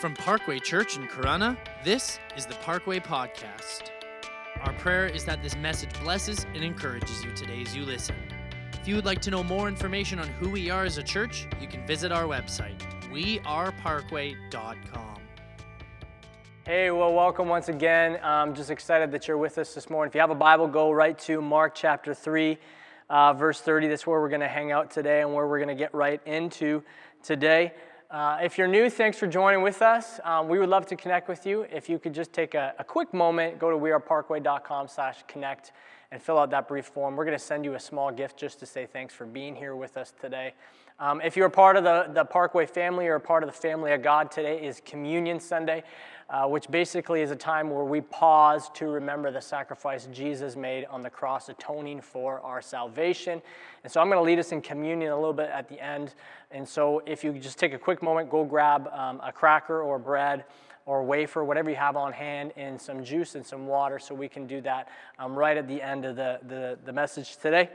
From Parkway Church in Corunna, this is the Parkway Podcast. Our prayer is that this message blesses and encourages you today as you listen. If you would like to know more information on who we are as a church, you can visit our website, weareparkway.com. Hey, well, welcome once again. I'm just excited that you're with us this morning. If you have a Bible, go right to Mark chapter 3, uh, verse 30. That's where we're going to hang out today and where we're going to get right into today. Uh, if you're new, thanks for joining with us. Um, we would love to connect with you. If you could just take a, a quick moment, go to weareparkway.com slash connect and fill out that brief form. We're going to send you a small gift just to say thanks for being here with us today. Um, if you're a part of the, the Parkway family or a part of the family of God, today is Communion Sunday, uh, which basically is a time where we pause to remember the sacrifice Jesus made on the cross, atoning for our salvation. And so I'm going to lead us in communion a little bit at the end. And so if you just take a quick moment, go grab um, a cracker or bread or wafer, whatever you have on hand, and some juice and some water so we can do that um, right at the end of the, the, the message today.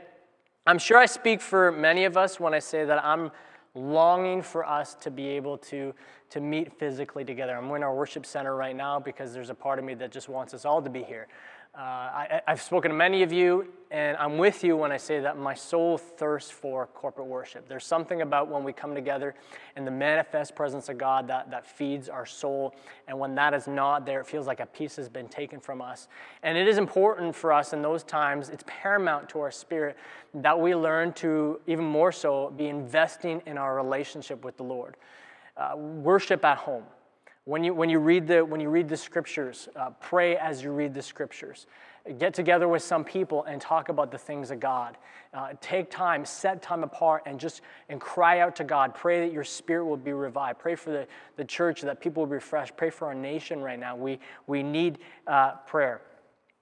I'm sure I speak for many of us when I say that I'm longing for us to be able to, to meet physically together. I'm in our worship center right now because there's a part of me that just wants us all to be here. Uh, I, have spoken to many of you, and I'm with you when I say that my soul thirsts for corporate worship. There's something about when we come together and the manifest presence of God that, that feeds our soul. And when that is not there, it feels like a piece has been taken from us. And it is important for us in those times, it's paramount to our spirit that we learn to, even more so, be investing in our relationship with the Lord. Uh, worship at home when you, when you, read, the, when you read the scriptures, uh, pray as you read the scriptures. Get together with some people and talk about the things of God. Uh, take time, set time apart, and just and cry out to God. Pray that your spirit will be revived. Pray for the, the church that people will be refreshed. Pray for our nation right now. We, we need uh, prayer.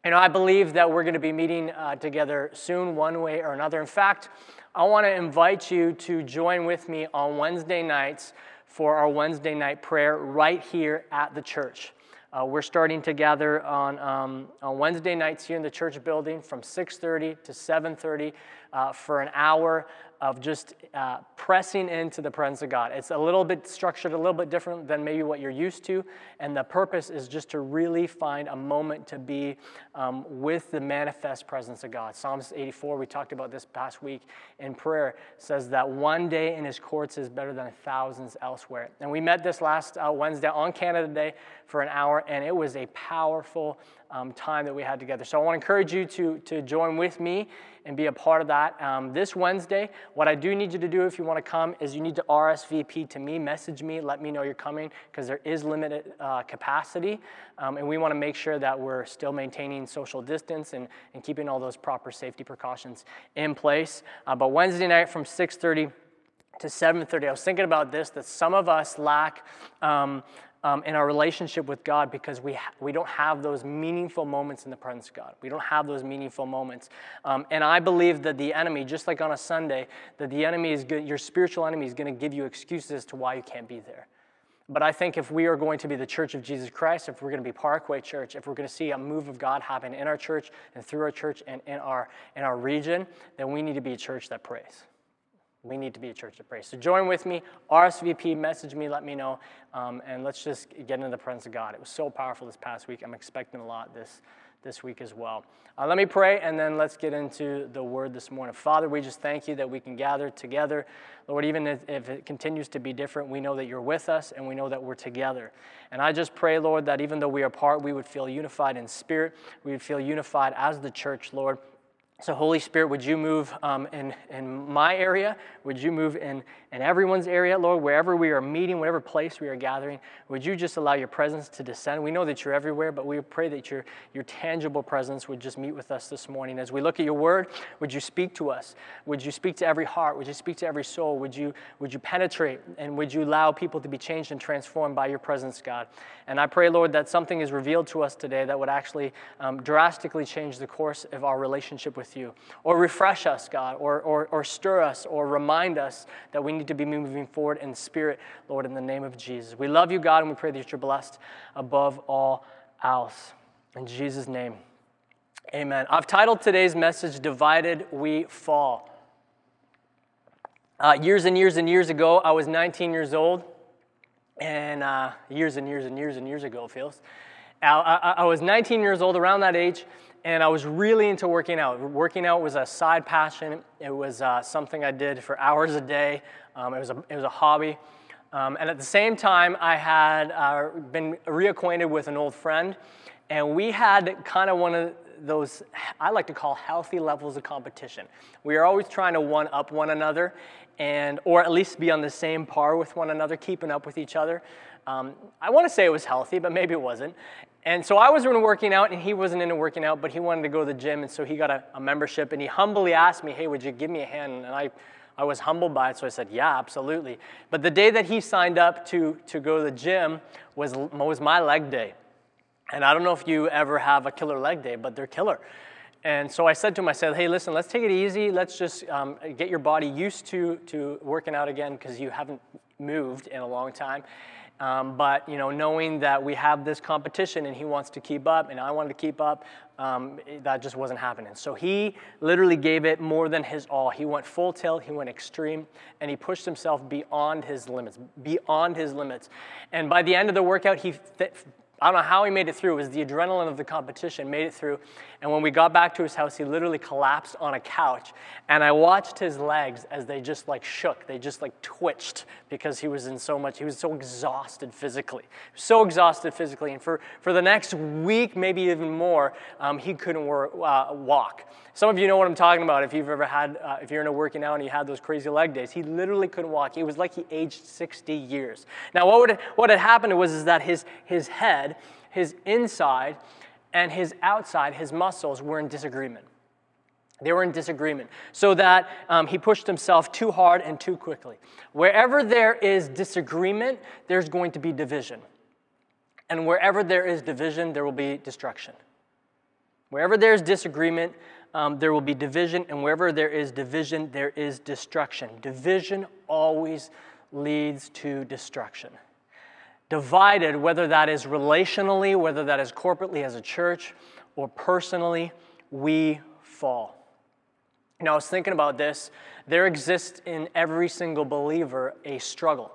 You know, I believe that we're going to be meeting uh, together soon, one way or another. In fact, I want to invite you to join with me on Wednesday nights for our Wednesday night prayer right here at the church. Uh, we're starting to gather on, um, on Wednesday nights here in the church building from 6.30 to 7.30 uh, for an hour of just uh, pressing into the presence of God. It's a little bit structured, a little bit different than maybe what you're used to. And the purpose is just to really find a moment to be um, with the manifest presence of God. Psalms 84, we talked about this past week in prayer, says that one day in his courts is better than thousands elsewhere. And we met this last uh, Wednesday on Canada Day for an hour, and it was a powerful um, time that we had together. So I want to encourage you to, to join with me and be a part of that. Um, this Wednesday, what I do need you to do if you want to come is you need to RSVP to me, message me, let me know you're coming because there is limited uh, capacity. Um, and we want to make sure that we're still maintaining social distance and, and keeping all those proper safety precautions in place. Uh, but Wednesday night from 6.30 to 7.30, I was thinking about this, that some of us lack um, um, in our relationship with God because we, ha- we don't have those meaningful moments in the presence of God. We don't have those meaningful moments. Um, and I believe that the enemy, just like on a Sunday, that the enemy is good, your spiritual enemy is going to give you excuses as to why you can't be there. But I think if we are going to be the church of Jesus Christ, if we're going to be Parkway Church, if we're going to see a move of God happen in our church and through our church and in our, in our region, then we need to be a church that prays. We need to be a church that prays. So join with me, RSVP, message me, let me know, um, and let's just get into the presence of God. It was so powerful this past week. I'm expecting a lot this, this week as well. Uh, let me pray, and then let's get into the word this morning. Father, we just thank you that we can gather together. Lord, even if, if it continues to be different, we know that you're with us, and we know that we're together. And I just pray, Lord, that even though we are apart, we would feel unified in spirit. We would feel unified as the church, Lord. So, Holy Spirit, would you move um, in, in my area? Would you move in, in everyone's area, Lord, wherever we are meeting, whatever place we are gathering? Would you just allow your presence to descend? We know that you're everywhere, but we pray that your, your tangible presence would just meet with us this morning. As we look at your word, would you speak to us? Would you speak to every heart? Would you speak to every soul? Would you, would you penetrate? And would you allow people to be changed and transformed by your presence, God? And I pray, Lord, that something is revealed to us today that would actually um, drastically change the course of our relationship with you. Or refresh us, God, or, or, or stir us, or remind us that we need to be moving forward in spirit, Lord, in the name of Jesus. We love you, God, and we pray that you're blessed above all else. In Jesus' name, amen. I've titled today's message, Divided We Fall. Uh, years and years and years ago, I was 19 years old. and uh, years and years and years and years ago, feels. I, I, I was 19 years old, around that age, and I was really into working out. Working out was a side passion. It was uh, something I did for hours a day. Um, it, was a, it was a hobby. Um, and at the same time, I had uh, been reacquainted with an old friend, and we had kind of one of those I like to call healthy levels of competition. We are always trying to one up one another, and or at least be on the same par with one another, keeping up with each other. Um, I want to say it was healthy, but maybe it wasn't. And so I was working out, and he wasn't into working out, but he wanted to go to the gym, and so he got a, a membership, and he humbly asked me, "Hey, would you give me a hand?" And I. I was humbled by it, so I said, Yeah, absolutely. But the day that he signed up to, to go to the gym was, was my leg day. And I don't know if you ever have a killer leg day, but they're killer. And so I said to him, I said, hey, listen, let's take it easy. Let's just um, get your body used to, to working out again because you haven't moved in a long time. Um, but you know, knowing that we have this competition and he wants to keep up and I wanted to keep up, um, that just wasn't happening. So he literally gave it more than his all. He went full tilt, he went extreme, and he pushed himself beyond his limits, beyond his limits. And by the end of the workout, he I don't know how he made it through. It was the adrenaline of the competition made it through. And when we got back to his house, he literally collapsed on a couch. And I watched his legs as they just like shook. They just like twitched because he was in so much, he was so exhausted physically. So exhausted physically. And for, for the next week, maybe even more, um, he couldn't wor- uh, walk. Some of you know what I'm talking about if you've ever had, uh, if you're in a working out and you had those crazy leg days. He literally couldn't walk. It was like he aged 60 years. Now, what, would, what had happened was is that his, his head, his inside, and his outside, his muscles, were in disagreement. They were in disagreement. So that um, he pushed himself too hard and too quickly. Wherever there is disagreement, there's going to be division. And wherever there is division, there will be destruction. Wherever there's disagreement, um, there will be division, and wherever there is division, there is destruction. Division always leads to destruction. Divided, whether that is relationally, whether that is corporately as a church, or personally, we fall. Now, I was thinking about this. There exists in every single believer a struggle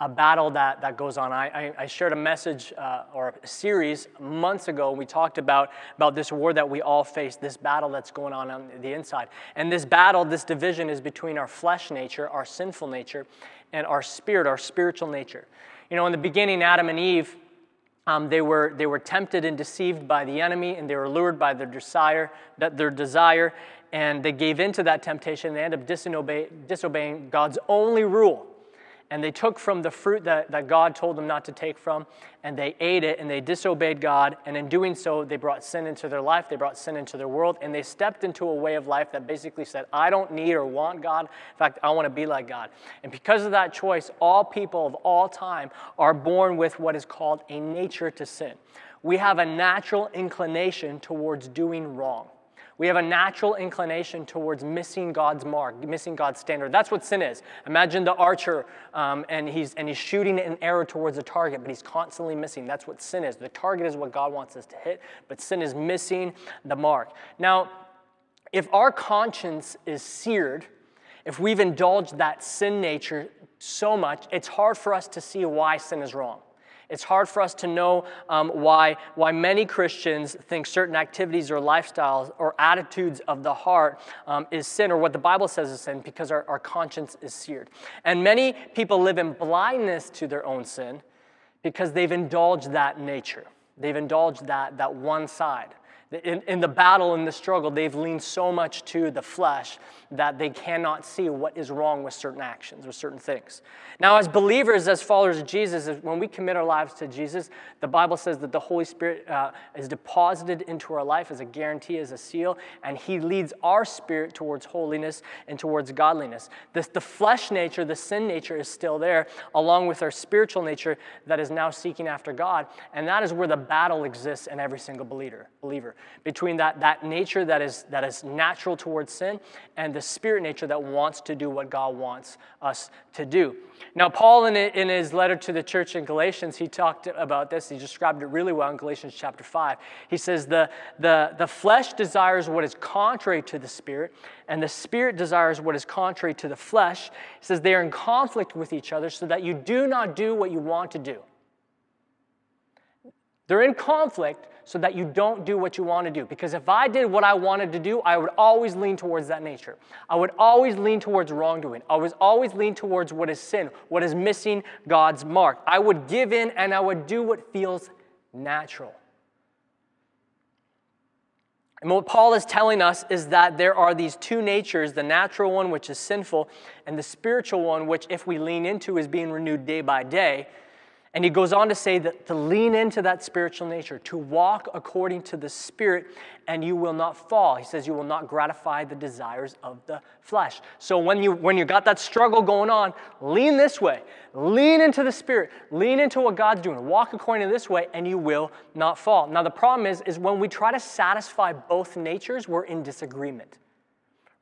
a battle that, that goes on. I, I, I shared a message uh, or a series months ago. We talked about, about this war that we all face, this battle that's going on on the inside. And this battle, this division is between our flesh nature, our sinful nature, and our spirit, our spiritual nature. You know, in the beginning, Adam and Eve, um, they, were, they were tempted and deceived by the enemy, and they were lured by their desire, their desire, and they gave into that temptation. And They ended up disobey, disobeying God's only rule and they took from the fruit that, that God told them not to take from, and they ate it, and they disobeyed God. And in doing so, they brought sin into their life, they brought sin into their world, and they stepped into a way of life that basically said, I don't need or want God. In fact, I want to be like God. And because of that choice, all people of all time are born with what is called a nature to sin. We have a natural inclination towards doing wrong. We have a natural inclination towards missing God's mark, missing God's standard. That's what sin is. Imagine the archer, um, and, he's, and he's shooting an arrow towards a target, but he's constantly missing. That's what sin is. The target is what God wants us to hit, but sin is missing the mark. Now, if our conscience is seared, if we've indulged that sin nature so much, it's hard for us to see why sin is wrong. It's hard for us to know um, why, why many Christians think certain activities or lifestyles or attitudes of the heart um, is sin or what the Bible says is sin because our, our conscience is seared. And many people live in blindness to their own sin because they've indulged that nature. They've indulged that, that one side. In, in the battle, in the struggle, they've leaned so much to the flesh that they cannot see what is wrong with certain actions or certain things. Now, as believers, as followers of Jesus, when we commit our lives to Jesus, the Bible says that the Holy Spirit uh, is deposited into our life as a guarantee, as a seal, and He leads our spirit towards holiness and towards godliness. The, the flesh nature, the sin nature, is still there, along with our spiritual nature that is now seeking after God, and that is where the battle exists in every single believer. believer. between that, that nature that is, that is natural towards sin and the spirit nature that wants to do what God wants us to do. Now, Paul, in, in his letter to the church in Galatians, he talked about this. He described it really well in Galatians chapter 5. He says, The, the, the flesh desires what is contrary to the spirit, and the spirit desires what is contrary to the flesh. He says, They are in conflict with each other so that you do not do what you want to do. They're in conflict so that you don't do what you want to do. Because if I did what I wanted to do, I would always lean towards that nature. I would always lean towards wrongdoing. I would always lean towards what is sin, what is missing God's mark. I would give in and I would do what feels natural. And what Paul is telling us is that there are these two natures the natural one, which is sinful, and the spiritual one, which, if we lean into, is being renewed day by day. And he goes on to say that to lean into that spiritual nature, to walk according to the Spirit, and you will not fall. He says you will not gratify the desires of the flesh. So when you when you got that struggle going on, lean this way. Lean into the Spirit. Lean into what God's doing. Walk according to this way, and you will not fall. Now the problem is, is when we try to satisfy both natures, we're in disagreement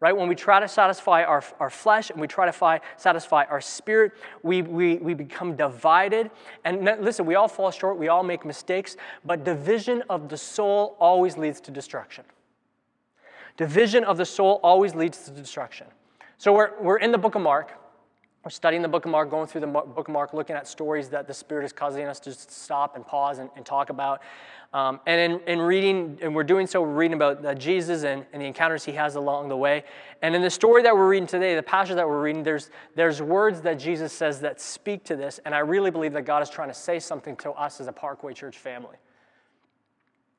right? When we try to satisfy our, our flesh and we try to fi- satisfy our spirit, we, we, we become divided. And listen, we all fall short, we all make mistakes, but division of the soul always leads to destruction. Division of the soul always leads to destruction. So we're, we're in the book of Mark. We're studying the book of Mark, going through the book of Mark, looking at stories that the Spirit is causing us to stop and pause and, and talk about. Um, and in, in, reading, and we're doing so, we're reading about uh, Jesus and, and, the encounters he has along the way. And in the story that we're reading today, the passage that we're reading, there's, there's words that Jesus says that speak to this. And I really believe that God is trying to say something to us as a Parkway Church family.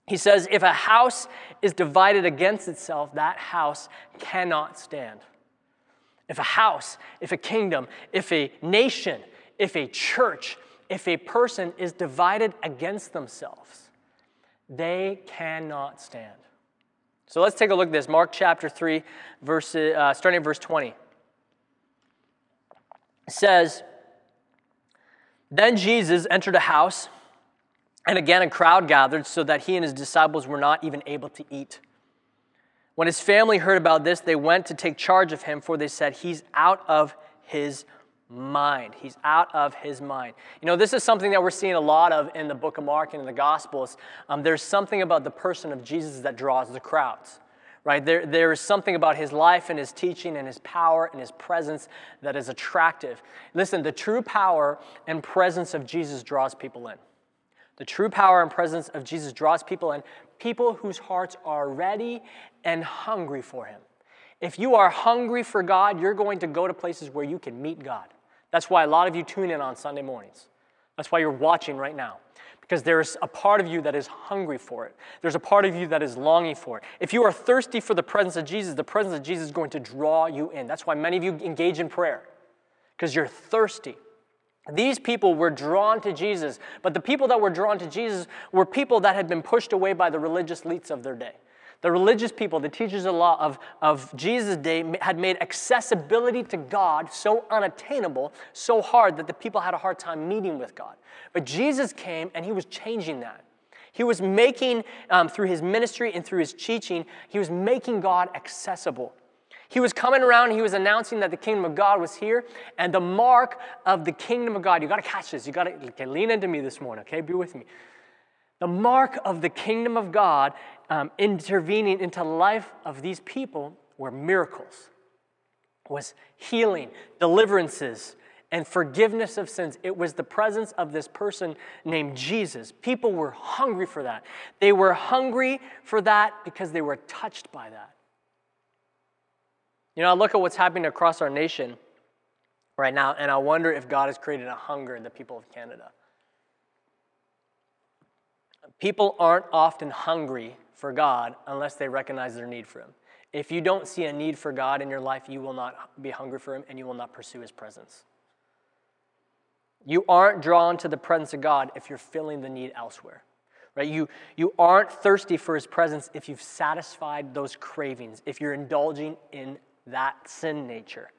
He says, If a house is divided against itself, that house cannot stand. If a house, if a kingdom, if a nation, if a church, if a person is divided against themselves, they cannot stand. So let's take a look at this. Mark chapter 3, verse, uh, starting at verse 20. It says, Then Jesus entered a house, and again a crowd gathered, so that he and his disciples were not even able to eat. When his family heard about this, they went to take charge of him, for they said, He's out of his mind. He's out of his mind. You know, this is something that we're seeing a lot of in the book of Mark and in the Gospels. Um, there's something about the person of Jesus that draws the crowds, right? There, there is something about his life and his teaching and his power and his presence that is attractive. Listen, the true power and presence of Jesus draws people in. The true power and presence of Jesus draws people in, people whose hearts are ready and hungry for him. If you are hungry for God, you're going to go to places where you can meet God. That's why a lot of you tune in on Sunday mornings. That's why you're watching right now. Because there's a part of you that is hungry for it. There's a part of you that is longing for it. If you are thirsty for the presence of Jesus, the presence of Jesus is going to draw you in. That's why many of you engage in prayer, because you're thirsty. These people were drawn to Jesus, but the people that were drawn to Jesus were people that had been pushed away by the religious elites of their day. The religious people, the teachers of the law of, of Jesus' day, had made accessibility to God so unattainable, so hard that the people had a hard time meeting with God. But Jesus came and he was changing that. He was making, um, through his ministry and through his teaching, he was making God accessible. He was coming around, he was announcing that the kingdom of God was here, and the mark of the kingdom of God, you got to catch this, you got to okay, lean into me this morning, okay? Be with me. The mark of the kingdom of God um, intervening into life of these people were miracles, was healing, deliverances, and forgiveness of sins. It was the presence of this person named Jesus. People were hungry for that. They were hungry for that because they were touched by that. You know, I look at what's happening across our nation right now, and I wonder if God has created a hunger in the people of Canada. People aren't often hungry for God unless they recognize their need for Him. If you don't see a need for God in your life, you will not be hungry for Him and you will not pursue His presence. You aren't drawn to the presence of God if you're filling the need elsewhere. Right? You, you aren't thirsty for his presence if you've satisfied those cravings, if you're indulging in that sin nature.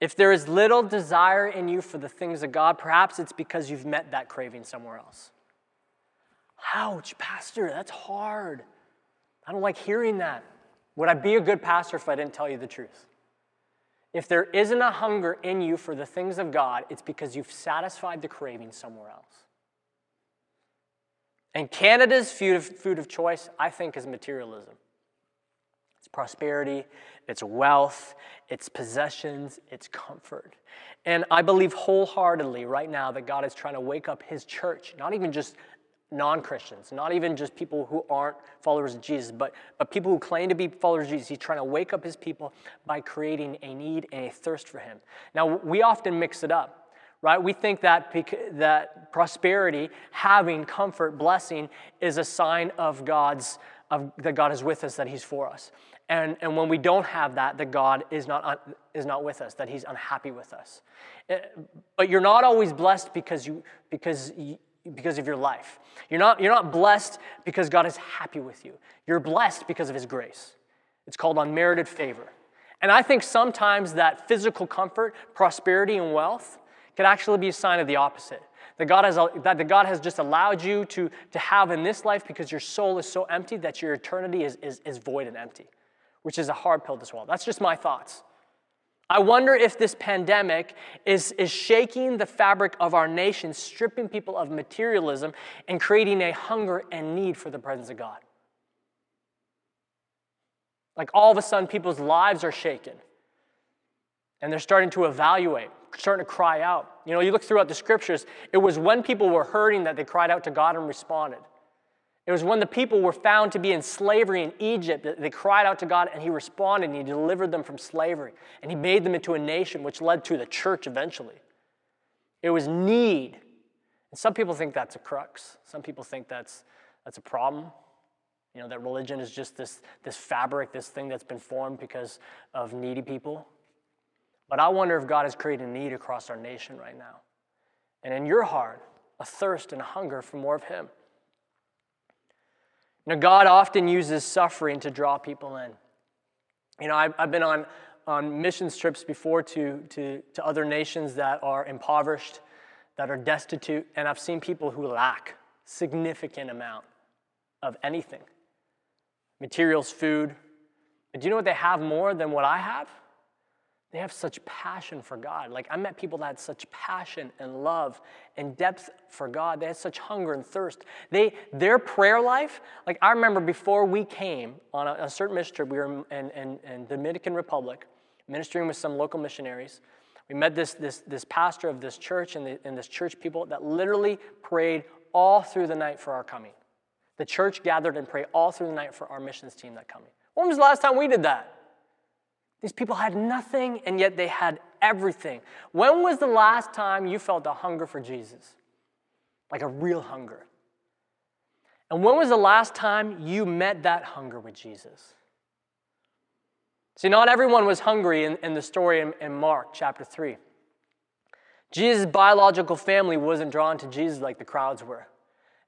If there is little desire in you for the things of God, perhaps it's because you've met that craving somewhere else. Ouch, Pastor, that's hard. I don't like hearing that. Would I be a good pastor if I didn't tell you the truth? If there isn't a hunger in you for the things of God, it's because you've satisfied the craving somewhere else. And Canada's food of, food of choice, I think, is materialism. Prosperity, it's wealth, it's possessions, it's comfort. And I believe wholeheartedly right now that God is trying to wake up his church, not even just non Christians, not even just people who aren't followers of Jesus, but, but people who claim to be followers of Jesus. He's trying to wake up his people by creating a need and a thirst for him. Now, we often mix it up. Right? We think that, that prosperity, having comfort, blessing, is a sign of God's of, that God is with us, that He's for us. And, and when we don't have that, that God is not, is not with us, that He's unhappy with us. Eh, but you're not always blessed because, you, because you, because of your life. You're not, you're not blessed because God is happy with you. You're blessed because of His grace. It's called unmerited favor. And I think sometimes that physical comfort, prosperity, and wealth can actually be a sign of the opposite. That God has, that God has just allowed you to, to have in this life because your soul is so empty that your eternity is, is, is void and empty, which is a hard pill to swallow. That's just my thoughts. I wonder if this pandemic is, is shaking the fabric of our nation, stripping people of materialism, and creating a hunger and need for the presence of God. Like all of a sudden, people's lives are shaken, and they're starting to evaluate, starting to cry out. You know, you look throughout the scriptures, it was when people were hurting that they cried out to God and responded. It was when the people were found to be in slavery in Egypt that they cried out to God and He responded and He delivered them from slavery. And He made them into a nation, which led to the church eventually. It was need. And some people think that's a crux. Some people think that's, that's a problem. You know, that religion is just this, this fabric, this thing that's been formed because of needy people. But I wonder if God has created a need across our nation right now. And in your heart, a thirst and a hunger for more of Him. Now, God often uses suffering to draw people in. You know, I've, I've been on, on missions trips before to, to, to other nations that are impoverished, that are destitute, and I've seen people who lack significant amount of anything materials, food. But do you know what they have more than what I have? They have such passion for God. Like I met people that had such passion and love and depth for God. They had such hunger and thirst. They, their prayer life, like I remember before we came on a, a certain mission trip, we were in, in, in Dominican Republic, ministering with some local missionaries. We met this, this, this pastor of this church and, the, and this church people that literally prayed all through the night for our coming. The church gathered and prayed all through the night for our missions team that coming. When was the last time we did that? These people had nothing, and yet they had everything. When was the last time you felt a hunger for Jesus? Like a real hunger. And when was the last time you met that hunger with Jesus? See, not everyone was hungry in, in the story in, in Mark chapter 3. Jesus' biological family wasn't drawn to Jesus like the crowds were.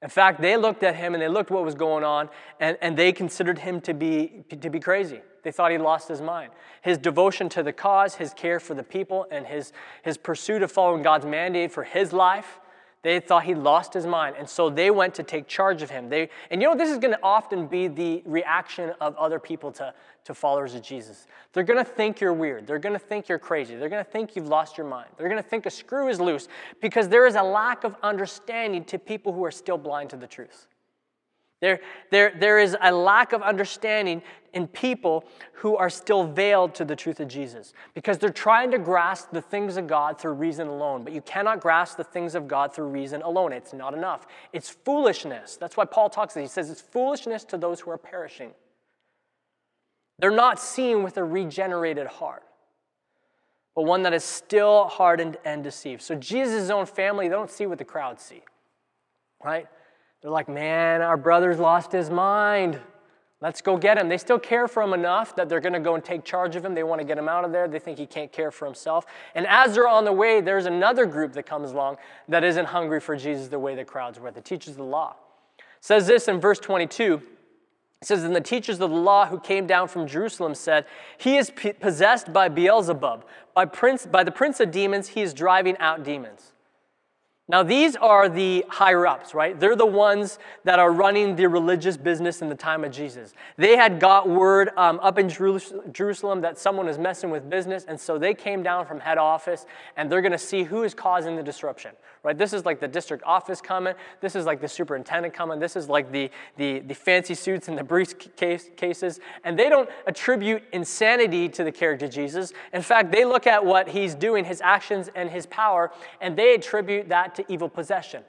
In fact, they looked at him and they looked what was going on, and, and they considered him to be, to be crazy. They thought he lost his mind. His devotion to the cause, his care for the people, and his, his pursuit of following God's mandate for his life, they thought he lost his mind. And so they went to take charge of him. They, and you know, this is going to often be the reaction of other people to, to followers of Jesus. They're going to think you're weird. They're going to think you're crazy. They're going to think you've lost your mind. They're going to think a screw is loose because there is a lack of understanding to people who are still blind to the truth. There, there, there is a lack of understanding in people who are still veiled to the truth of Jesus because they're trying to grasp the things of God through reason alone. But you cannot grasp the things of God through reason alone. It's not enough. It's foolishness. That's why Paul talks. He says it's foolishness to those who are perishing. They're not seeing with a regenerated heart, but one that is still hardened and deceived. So Jesus' own family, they don't see what the crowds see, right? They're like, man, our brother's lost his mind. Let's go get him. They still care for him enough that they're going to go and take charge of him. They want to get him out of there. They think he can't care for himself. And as they're on the way, there's another group that comes along that isn't hungry for Jesus the way the crowds were, the teachers of the law. It says this in verse 22. It says, And the teachers of the law who came down from Jerusalem said, He is possessed by Beelzebub. By, prince, by the prince of demons, he is driving out demons. Now, these are the higher ups, right? They're the ones that are running the religious business in the time of Jesus. They had got word um, up in Jerusalem that someone is messing with business, and so they came down from head office and they're going to see who is causing the disruption, right? This is like the district office coming. This is like the superintendent coming. This is like the, the, the fancy suits and the briefcases. And they don't attribute insanity to the character Jesus. In fact, they look at what he's doing, his actions and his power, and they attribute that to evil possession.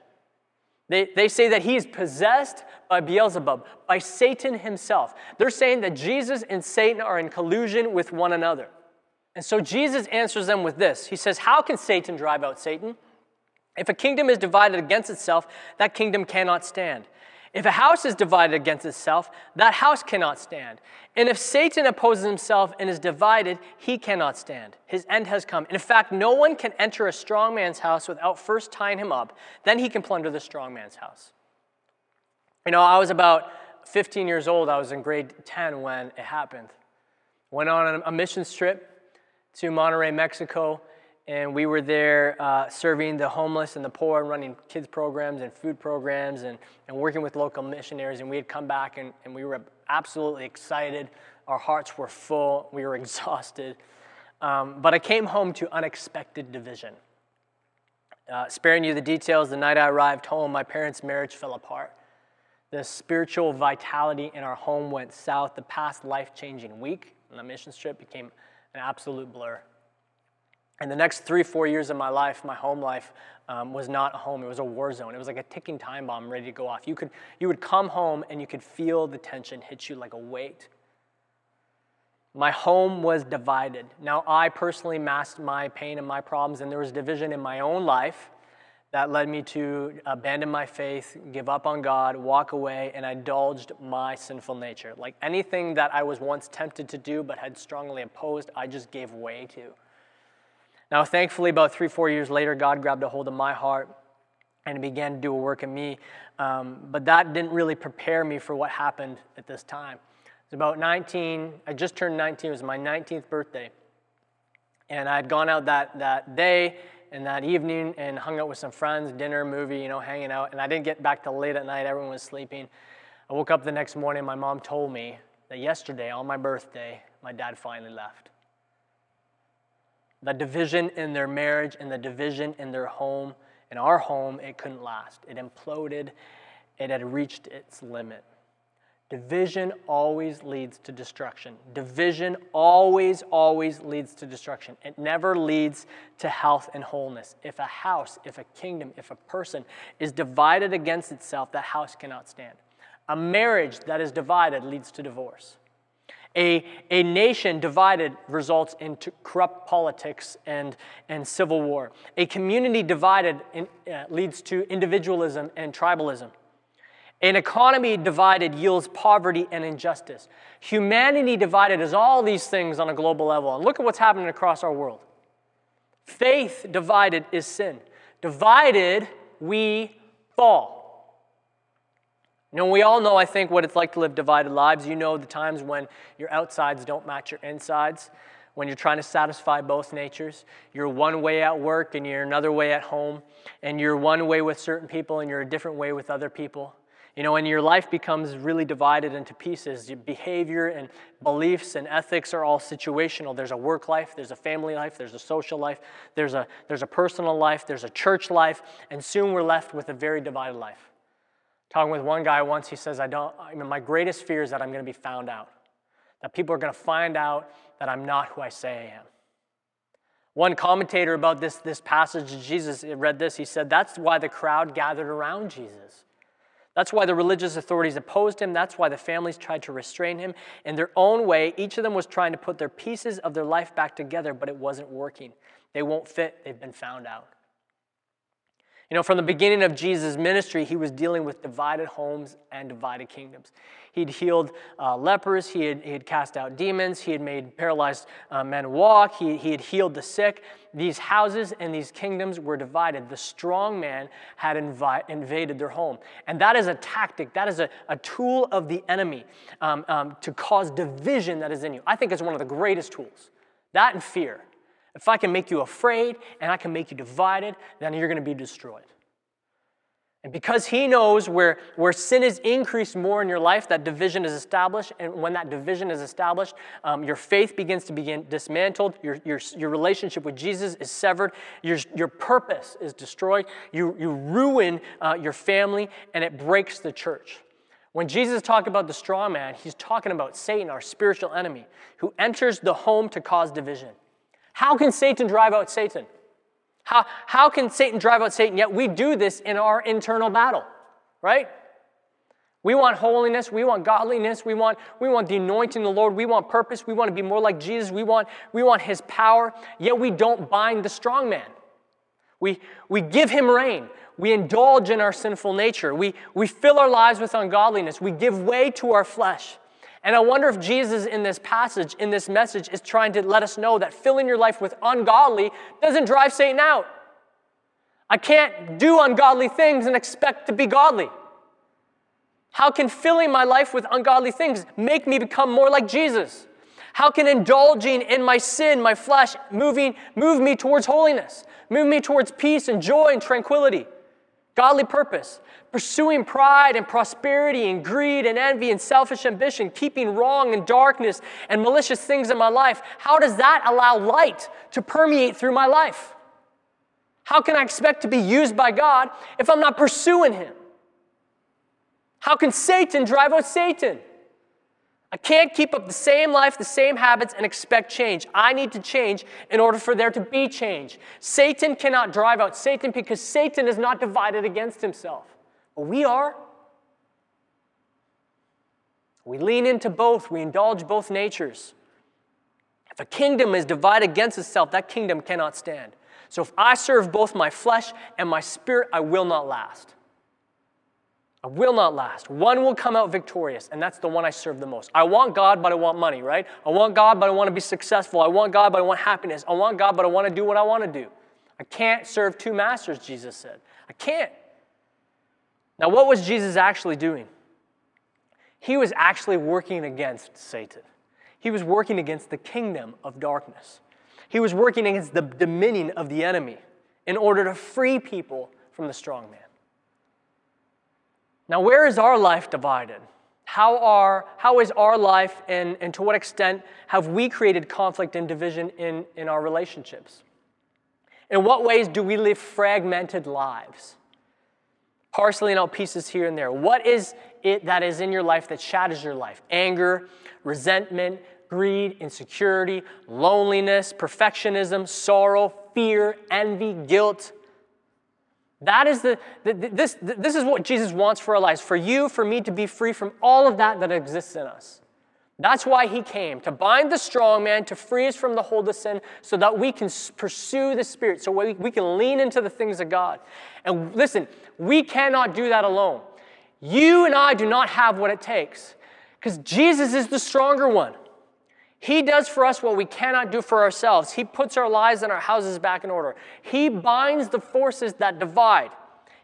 They, they say that he is possessed by Beelzebub, by Satan himself. They're saying that Jesus and Satan are in collusion with one another. And so Jesus answers them with this He says, How can Satan drive out Satan? If a kingdom is divided against itself, that kingdom cannot stand. If a house is divided against itself, that house cannot stand. And if Satan opposes himself and is divided, he cannot stand. His end has come. in fact, no one can enter a strong man's house without first tying him up. Then he can plunder the strong man's house. You know, I was about 15 years old. I was in grade 10 when it happened. Went on a mission trip to Monterrey, Mexico and we were there uh, serving the homeless and the poor and running kids programs and food programs and, and working with local missionaries. And we had come back and, and we were absolutely excited. Our hearts were full. We were exhausted. Um, but i came home to unexpected division. Uh, sparing you the details the night i arrived home my parents marriage fell apart. The spiritual vitality in our home went south. The past life-changing week on the mission trip became an absolute blur and the next three, four years of my life, my home life, um, was not a home. It was a war zone. It was like a ticking time bomb ready to go off. You, could, you would come home and you could feel the tension hit you like a weight. My home was divided. Now, I personally masked my pain and my problems, and there was division in my own life that led me to abandon my faith, give up on God, walk away, and I indulged my sinful nature. Like anything that I was once tempted to do but had strongly opposed, I just gave way to. Now, thankfully, about three, four years later, God grabbed a hold of my heart and began to do a work in me. Um, but that didn't really prepare me for what happened at this time. It was about 19, I just turned 19, it was my 19th birthday. And I had gone out that, that day and that evening and hung out with some friends, dinner, movie, you know, hanging out. And I didn't get back till late at night, everyone was sleeping. I woke up the next morning, my mom told me that yesterday, on my birthday, my dad finally left. The division in their marriage and the division in their home, in our home, it couldn't last. It imploded, it had reached its limit. Division always leads to destruction. Division always, always leads to destruction. It never leads to health and wholeness. If a house, if a kingdom, if a person is divided against itself, that house cannot stand. A marriage that is divided leads to divorce. A, a nation divided results in corrupt politics and, and civil war. A community divided in, uh, leads to individualism and tribalism. An economy divided yields poverty and injustice. Humanity divided is all these things on a global level. And look at what's happening across our world. Faith divided is sin. Divided, we fall. You know, we all know, I think, what it's like to live divided lives. You know the times when your outsides don't match your insides, when you're trying to satisfy both natures. You're one way at work and you're another way at home, and you're one way with certain people and you're a different way with other people. You know, and your life becomes really divided into pieces. Your behavior and beliefs and ethics are all situational. There's a work life, there's a family life, there's a social life, there's a, there's a personal life, there's a church life, and soon we're left with a very divided life. Talking with one guy once, he says, I don't, I mean, my greatest fear is that I'm going to be found out, that people are going to find out that I'm not who I say I am. One commentator about this, this passage, Jesus read this, he said, That's why the crowd gathered around Jesus. That's why the religious authorities opposed him. That's why the families tried to restrain him. In their own way, each of them was trying to put their pieces of their life back together, but it wasn't working. They won't fit, they've been found out. You know, from the beginning of Jesus' ministry, he was dealing with divided homes and divided kingdoms. He'd healed uh, lepers, he had, he had cast out demons, he had made paralyzed uh, men walk, he, he had healed the sick. These houses and these kingdoms were divided. The strong man had invi- invaded their home. And that is a tactic, that is a, a tool of the enemy um, um, to cause division that is in you. I think it's one of the greatest tools. That and fear. If I can make you afraid and I can make you divided, then you're going to be destroyed. And because he knows where, where sin is increased more in your life, that division is established. And when that division is established, um, your faith begins to begin dismantled. Your, your, your relationship with Jesus is severed. Your, your purpose is destroyed. You, you ruin uh, your family, and it breaks the church. When Jesus talked about the straw man, he's talking about Satan, our spiritual enemy, who enters the home to cause division. How can Satan drive out Satan? How, how can Satan drive out Satan? Yet we do this in our internal battle, right? We want holiness, we want godliness, we want, we want the anointing of the Lord, we want purpose, we want to be more like Jesus, we want, we want his power, yet we don't bind the strong man. We, we give him reign. We indulge in our sinful nature. We, we fill our lives with ungodliness. We give way to our flesh. And I wonder if Jesus, in this passage, in this message, is trying to let us know that filling your life with ungodly doesn't drive Satan out. I can't do ungodly things and expect to be godly. How can filling my life with ungodly things make me become more like Jesus? How can indulging in my sin, my flesh, moving, move me towards holiness, move me towards peace and joy and tranquility? Godly purpose, pursuing pride and prosperity and greed and envy and selfish ambition, keeping wrong and darkness and malicious things in my life, how does that allow light to permeate through my life? How can I expect to be used by God if I'm not pursuing Him? How can Satan drive out Satan? I can't keep up the same life, the same habits, and expect change. I need to change in order for there to be change. Satan cannot drive out Satan because Satan is not divided against himself. But we are. We lean into both, we indulge both natures. If a kingdom is divided against itself, that kingdom cannot stand. So if I serve both my flesh and my spirit, I will not last. I will not last. One will come out victorious, and that's the one I serve the most. I want God, but I want money, right? I want God, but I want to be successful. I want God, but I want happiness. I want God, but I want to do what I want to do. I can't serve two masters, Jesus said. I can't. Now, what was Jesus actually doing? He was actually working against Satan. He was working against the kingdom of darkness. He was working against the dominion of the enemy in order to free people from the strong man. Now, where is our life divided? How, are, how is our life, and, and to what extent have we created conflict and division in, in our relationships? In what ways do we live fragmented lives? Parceling out pieces here and there. What is it that is in your life that shatters your life? Anger, resentment, greed, insecurity, loneliness, perfectionism, sorrow, fear, envy, guilt, that is the, the, this, this is what Jesus wants for our lives, for you, for me to be free from all of that that exists in us. That's why he came, to bind the strong man, to free us from the hold of sin, so that we can pursue the Spirit, so we, we can lean into the things of God. And listen, we cannot do that alone. You and I do not have what it takes, because Jesus is the stronger one. He does for us what we cannot do for ourselves. He puts our lives and our houses back in order. He binds the forces that divide,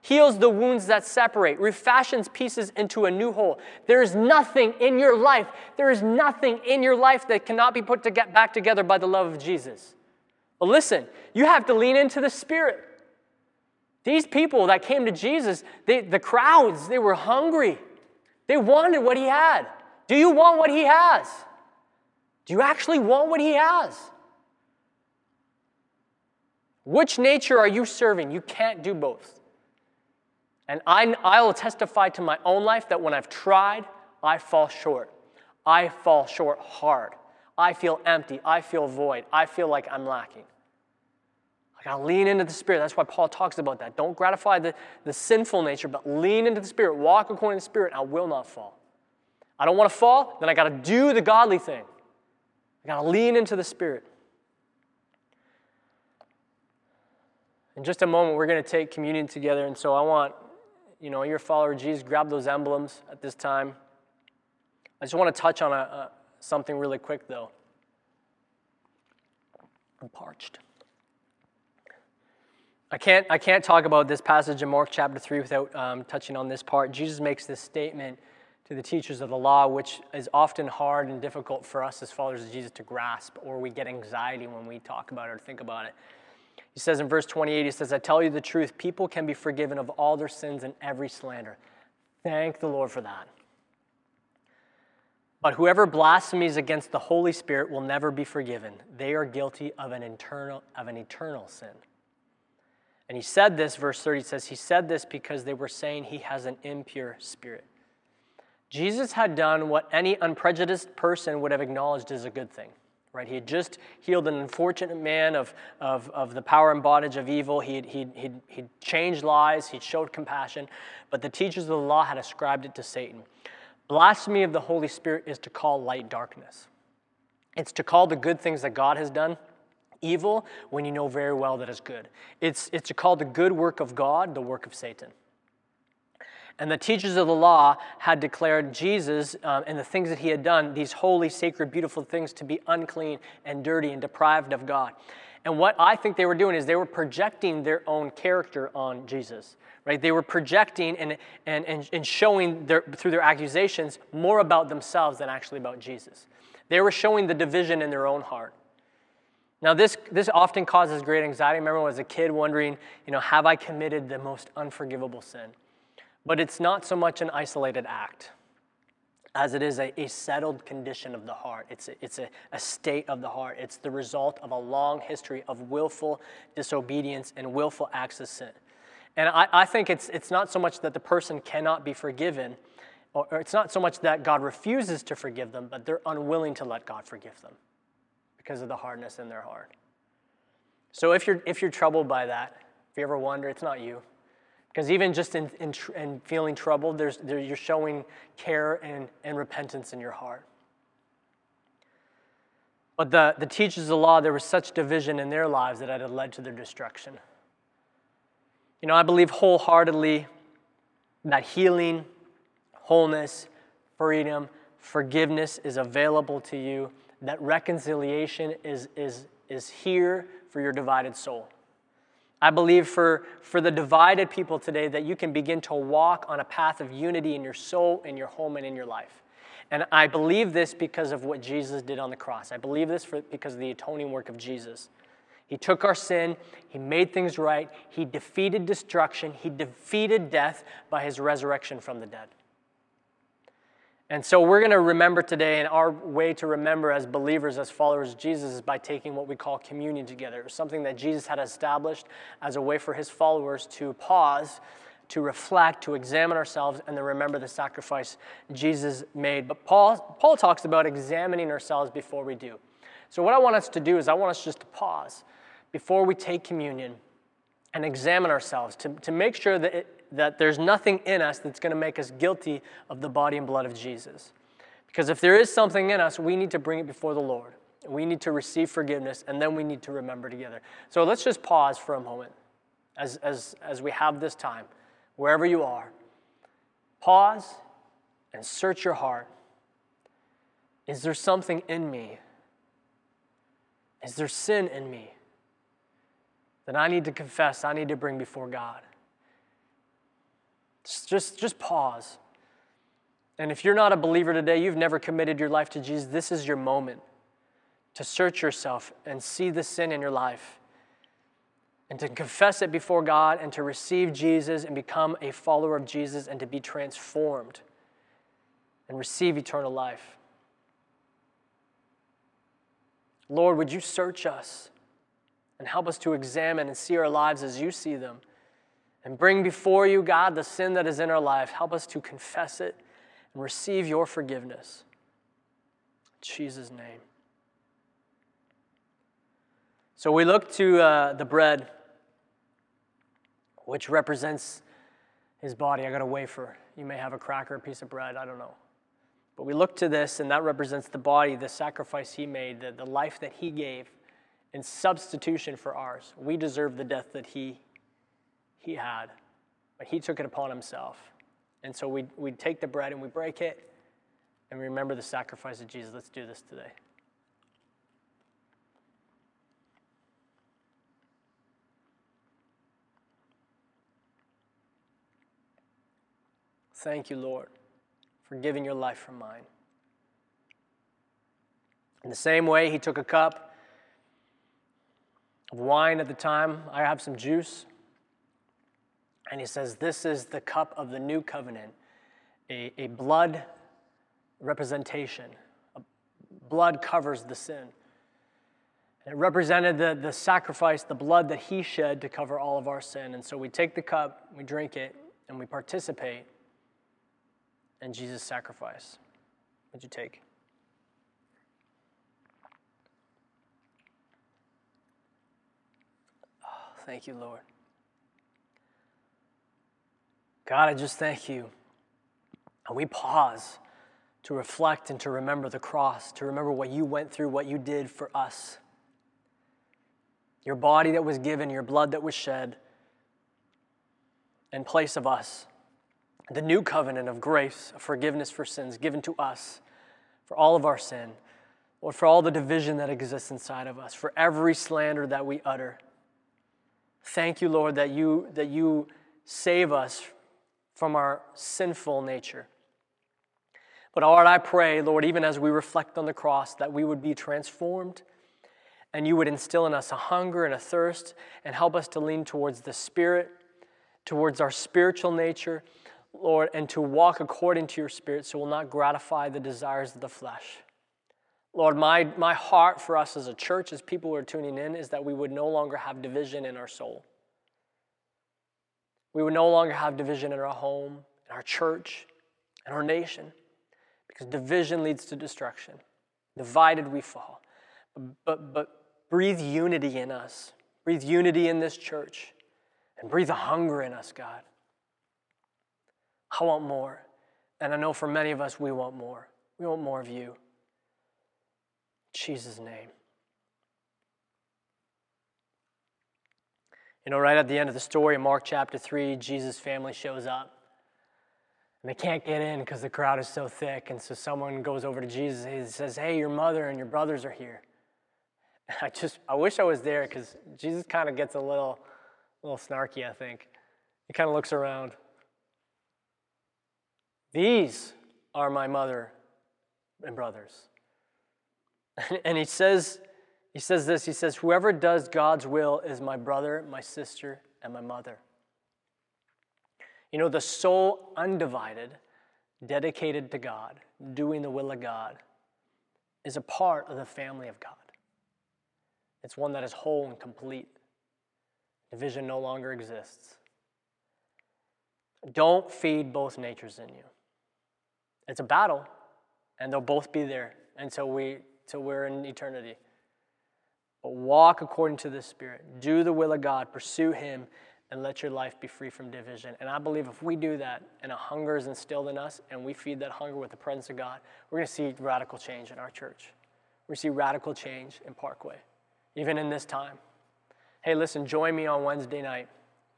heals the wounds that separate, refashions pieces into a new whole. There is nothing in your life, there is nothing in your life that cannot be put to get back together by the love of Jesus. But listen, you have to lean into the Spirit. These people that came to Jesus, they, the crowds, they were hungry. They wanted what he had. Do you want what he has? Do you actually want what he has? Which nature are you serving? You can't do both. And I, I will testify to my own life that when I've tried, I fall short. I fall short hard. I feel empty. I feel void. I feel like I'm lacking. I gotta lean into the Spirit. That's why Paul talks about that. Don't gratify the, the sinful nature, but lean into the Spirit. Walk according to the Spirit, I will not fall. I don't wanna fall, then I gotta do the godly thing. I got to lean into the Spirit. In just a moment, we're going to take communion together. And so I want, you know, your follower Jesus, grab those emblems at this time. I just want to touch on a, a, something really quick, though. I'm parched. I can't, I can't talk about this passage in Mark chapter 3 without um, touching on this part. Jesus makes this statement to the teachers of the law, which is often hard and difficult for us as followers of Jesus to grasp, or we get anxiety when we talk about it or think about it. He says in verse 28, he says, I tell you the truth, people can be forgiven of all their sins and every slander. Thank the Lord for that. But whoever blasphemies against the Holy Spirit will never be forgiven. They are guilty of an, internal, of an eternal sin. And he said this, verse 30 says, He said this because they were saying he has an impure spirit. Jesus had done what any unprejudiced person would have acknowledged as a good thing. Right? He had just healed an unfortunate man of, of, of the power and bondage of evil. He'd, he'd, he'd, he'd changed lies. He'd showed compassion. But the teachers of the law had ascribed it to Satan. Blasphemy of the Holy Spirit is to call light darkness. It's to call the good things that God has done evil when you know very well that it's good. It's, it's to call the good work of God the work of Satan. And the teachers of the law had declared Jesus um, and the things that he had done, these holy, sacred, beautiful things, to be unclean and dirty and deprived of God. And what I think they were doing is they were projecting their own character on Jesus, right? They were projecting and, and, and, and showing their, through their accusations more about themselves than actually about Jesus. They were showing the division in their own heart. Now, this, this often causes great anxiety. I remember when I was a kid wondering, you know, have I committed the most unforgivable sin? But it's not so much an isolated act as it is a, a settled condition of the heart. It's, a, it's a, a state of the heart. It's the result of a long history of willful disobedience and willful acts of sin. And I, I think it's, it's not so much that the person cannot be forgiven, or, or it's not so much that God refuses to forgive them, but they're unwilling to let God forgive them because of the hardness in their heart. So if you're, if you're troubled by that, if you ever wonder, it's not you. Because even just in, in, in feeling troubled, there's, there, you're showing care and, and repentance in your heart. But the, the teachers of the law, there was such division in their lives that it had led to their destruction. You know, I believe wholeheartedly that healing, wholeness, freedom, forgiveness is available to you, that reconciliation is, is, is here for your divided soul. I believe for, for the divided people today that you can begin to walk on a path of unity in your soul, in your home, and in your life. And I believe this because of what Jesus did on the cross. I believe this for, because of the atoning work of Jesus. He took our sin, He made things right, He defeated destruction, He defeated death by His resurrection from the dead. And so we're going to remember today, and our way to remember as believers, as followers of Jesus, is by taking what we call communion together. It was something that Jesus had established as a way for his followers to pause, to reflect, to examine ourselves, and then remember the sacrifice Jesus made. But Paul, Paul talks about examining ourselves before we do. So, what I want us to do is, I want us just to pause before we take communion and examine ourselves to, to make sure that it, that there's nothing in us that's going to make us guilty of the body and blood of Jesus. Because if there is something in us, we need to bring it before the Lord. We need to receive forgiveness, and then we need to remember together. So let's just pause for a moment as, as, as we have this time, wherever you are. Pause and search your heart. Is there something in me? Is there sin in me that I need to confess, I need to bring before God? Just, just pause. And if you're not a believer today, you've never committed your life to Jesus, this is your moment to search yourself and see the sin in your life and to confess it before God and to receive Jesus and become a follower of Jesus and to be transformed and receive eternal life. Lord, would you search us and help us to examine and see our lives as you see them? And bring before you, God, the sin that is in our life. Help us to confess it and receive your forgiveness. In Jesus' name. So we look to uh, the bread, which represents his body. I got a wafer. You may have a cracker, a piece of bread, I don't know. But we look to this, and that represents the body, the sacrifice he made, the, the life that he gave in substitution for ours. We deserve the death that he he had, but he took it upon himself. And so we, we take the bread and we break it and remember the sacrifice of Jesus. Let's do this today. Thank you, Lord, for giving your life for mine. In the same way, he took a cup of wine at the time. I have some juice. And he says, This is the cup of the new covenant, a, a blood representation. Blood covers the sin. And it represented the, the sacrifice, the blood that he shed to cover all of our sin. And so we take the cup, we drink it, and we participate in Jesus' sacrifice. What'd you take? Oh, thank you, Lord. God, I just thank you. And we pause to reflect and to remember the cross, to remember what you went through, what you did for us. Your body that was given, your blood that was shed in place of us. The new covenant of grace, of forgiveness for sins given to us for all of our sin, Lord, for all the division that exists inside of us, for every slander that we utter. Thank you, Lord, that you, that you save us from our sinful nature. But Lord, I pray, Lord, even as we reflect on the cross, that we would be transformed and you would instill in us a hunger and a thirst and help us to lean towards the Spirit, towards our spiritual nature, Lord, and to walk according to your Spirit so we'll not gratify the desires of the flesh. Lord, my, my heart for us as a church, as people who are tuning in, is that we would no longer have division in our soul. We would no longer have division in our home, in our church, in our nation, because division leads to destruction. Divided, we fall. But, but breathe unity in us, breathe unity in this church, and breathe a hunger in us, God. I want more. And I know for many of us, we want more. We want more of you. In Jesus' name. You know, right at the end of the story in Mark chapter 3, Jesus' family shows up. And they can't get in because the crowd is so thick. And so someone goes over to Jesus and says, Hey, your mother and your brothers are here. And I just, I wish I was there because Jesus kind of gets a little, a little snarky, I think. He kind of looks around. These are my mother and brothers. And he says, he says this, he says, whoever does God's will is my brother, my sister, and my mother. You know, the soul undivided, dedicated to God, doing the will of God, is a part of the family of God. It's one that is whole and complete. Division no longer exists. Don't feed both natures in you. It's a battle, and they'll both be there until we till we're in eternity. But walk according to the Spirit. Do the will of God. Pursue Him and let your life be free from division. And I believe if we do that and a hunger is instilled in us and we feed that hunger with the presence of God, we're going to see radical change in our church. To see radical change in Parkway, even in this time. Hey, listen, join me on Wednesday night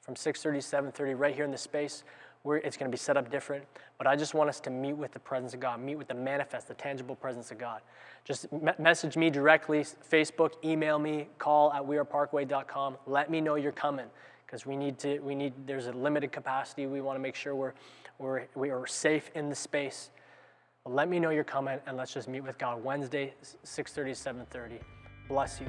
from 6.30 to 7.30 right here in the space. We're, it's going to be set up different, but I just want us to meet with the presence of God, meet with the manifest, the tangible presence of God. Just me- message me directly, Facebook, email me, call at weareparkway.com. Let me know you're coming because we need to, we need, there's a limited capacity. We want to make sure we're, we're, we are safe in the space. Let me know you're coming and let's just meet with God Wednesday, 6.30, 7.30. Bless you.